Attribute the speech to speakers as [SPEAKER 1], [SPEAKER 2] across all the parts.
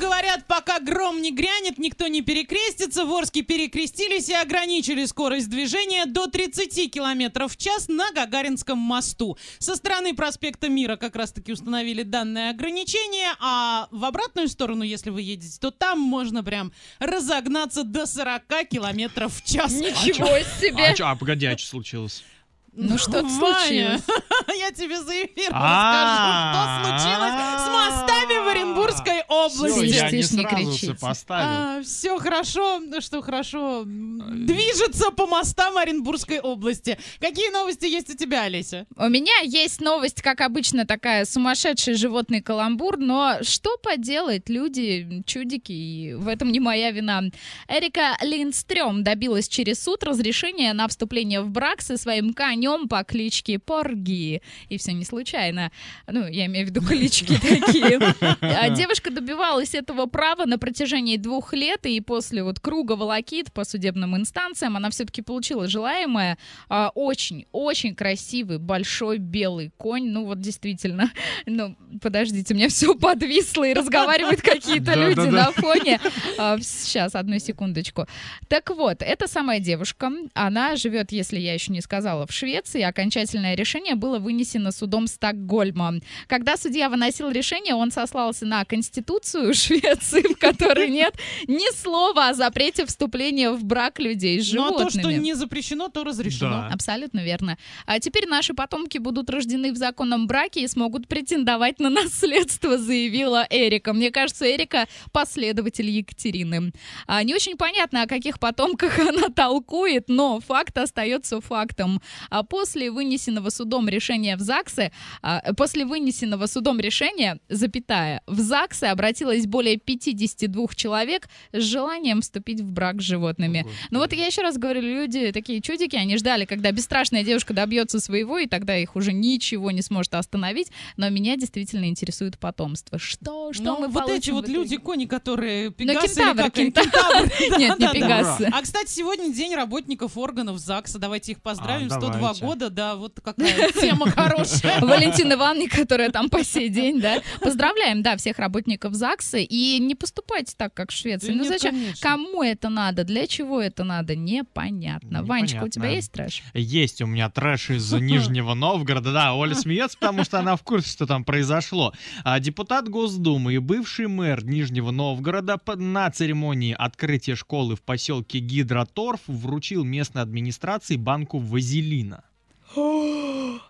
[SPEAKER 1] говорят, пока гром не грянет, никто не перекрестится. В Орске перекрестились и ограничили скорость движения до 30 км в час на Гагаринском мосту. Со стороны проспекта Мира как раз-таки установили данное ограничение, а в обратную сторону, если вы едете, то там можно прям разогнаться до 40 км в час.
[SPEAKER 2] Ничего
[SPEAKER 3] А,
[SPEAKER 2] себе!
[SPEAKER 3] чё, а погоди, а что случилось?
[SPEAKER 2] Ну что-то
[SPEAKER 1] Ваня,
[SPEAKER 2] случилось.
[SPEAKER 1] Я тебе за эфир
[SPEAKER 3] А,
[SPEAKER 1] расскажу, что случилось с мостами в Оренбургской области.
[SPEAKER 3] Всё, я не сразу
[SPEAKER 2] кричите.
[SPEAKER 3] сопоставил.
[SPEAKER 1] все хорошо, что хорошо движется по мостам Оренбургской области. Какие новости есть у тебя, Олеся?
[SPEAKER 2] У меня есть новость, как обычно, такая сумасшедший животный каламбур, но что поделать, люди, чудики, и в этом не моя вина. Эрика Линдстрём добилась через суд разрешения на вступление в брак со своим конем по кличке Порги. И все не случайно. Ну, я имею в виду клички такие. А Девушка добивалась этого права на протяжении двух лет, и после вот круга волокит по судебным инстанциям она все-таки получила желаемое. А, Очень-очень красивый, большой белый конь. Ну вот действительно. Ну, подождите, у меня все подвисло и разговаривают какие-то люди на фоне. Сейчас, одну секундочку. Так вот, эта самая девушка, она живет, если я еще не сказала, в Швеции. Окончательное решение было вынесено судом Стокгольма. Когда судья выносил решение, он сослался на Конституцию Швеции, в которой нет ни слова о запрете вступления в брак людей с
[SPEAKER 1] Ну а
[SPEAKER 2] животными.
[SPEAKER 1] то, что не запрещено, то разрешено.
[SPEAKER 3] Да.
[SPEAKER 2] Абсолютно верно. А теперь наши потомки будут рождены в законном браке и смогут претендовать на наследство, заявила Эрика. Мне кажется, Эрика последователь Екатерины. А, не очень понятно, о каких потомках она толкует, но факт остается фактом. А после вынесенного судом решения в ЗАГСе, а, после вынесенного судом решения, запятая, в ЗАГСе обратилось более 52 человек с желанием вступить в брак с животными. Ну вот я еще раз говорю, люди такие чудики, они ждали, когда бесстрашная девушка добьется своего, и тогда их уже ничего не сможет остановить. Но меня действительно интересует потомство. Что, что
[SPEAKER 1] Ну,
[SPEAKER 2] мы
[SPEAKER 1] вот эти
[SPEAKER 2] получим
[SPEAKER 1] вот люди, кони, которые пегасы или
[SPEAKER 2] кентавр,
[SPEAKER 1] как-
[SPEAKER 2] кентавр.
[SPEAKER 1] кентавры, да,
[SPEAKER 2] Нет, не пегасы.
[SPEAKER 1] А, кстати, сегодня день работников органов ЗАГСа. Давайте их поздравим.
[SPEAKER 3] А,
[SPEAKER 1] 102
[SPEAKER 3] давайте.
[SPEAKER 1] года, да, вот такая тема хорошая.
[SPEAKER 2] Валентина Ивановна, которая там по сей день, да. Поздравляем, да, всех работников ЗАГСа. И не поступайте так, как в Швеции.
[SPEAKER 1] Да
[SPEAKER 2] ну
[SPEAKER 1] нет,
[SPEAKER 2] зачем?
[SPEAKER 1] конечно.
[SPEAKER 2] Кому это надо? Для чего это надо? Непонятно. Ванечка, у тебя
[SPEAKER 3] Непонятно.
[SPEAKER 2] есть трэш?
[SPEAKER 3] Есть у меня трэш из Нижнего Новгорода. Да, Оля смеется, потому что она в курсе, что там произошло. А, Депутат Госдумы и бывший мэр Нижнего Новгорода на церемонии открытия школы в поселке Гидроторф вручил местной администрации банку вазелина.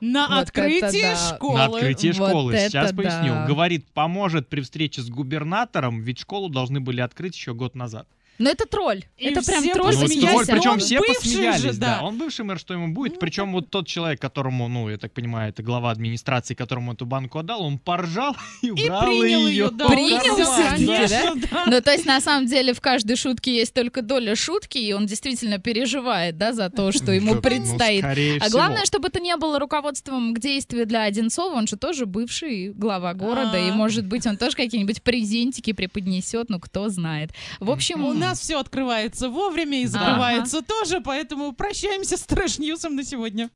[SPEAKER 1] На
[SPEAKER 2] Вот
[SPEAKER 1] открытии
[SPEAKER 2] это да.
[SPEAKER 1] школы.
[SPEAKER 3] На открытии
[SPEAKER 2] Вот
[SPEAKER 3] школы. Сейчас поясню.
[SPEAKER 2] да.
[SPEAKER 3] Говорит, поможет при встрече с губернатором, ведь школу должны были открыть еще год назад.
[SPEAKER 2] Ну это тролль.
[SPEAKER 1] И
[SPEAKER 2] это прям
[SPEAKER 1] все
[SPEAKER 2] тролль
[SPEAKER 3] Ну, тролль,
[SPEAKER 1] да,
[SPEAKER 3] причем
[SPEAKER 1] он
[SPEAKER 3] все посмеялись,
[SPEAKER 1] же,
[SPEAKER 3] да.
[SPEAKER 1] да.
[SPEAKER 3] Он бывший мэр, что ему будет. Причем вот тот человек, которому, ну, я так понимаю, это глава администрации, которому эту банку отдал, он поржал и
[SPEAKER 1] И
[SPEAKER 3] убрал
[SPEAKER 1] принял
[SPEAKER 3] ее.
[SPEAKER 1] ее, да.
[SPEAKER 2] Принял всё-таки,
[SPEAKER 1] конечно, да.
[SPEAKER 2] Ну, то есть, на самом деле, в каждой шутке есть только доля шутки, и он действительно переживает, да, за то, что ему
[SPEAKER 3] Ну,
[SPEAKER 2] предстоит.
[SPEAKER 3] скорее
[SPEAKER 2] А
[SPEAKER 3] всего.
[SPEAKER 2] главное, чтобы это не было руководством к действию для Одинцова. Он же тоже бывший глава города, и,
[SPEAKER 1] А.
[SPEAKER 2] может быть, он тоже какие-нибудь презентики преподнесет, ну, кто знает. В общем,
[SPEAKER 1] У нас все открывается вовремя и закрывается тоже, поэтому прощаемся с трэш-ньюсом на сегодня.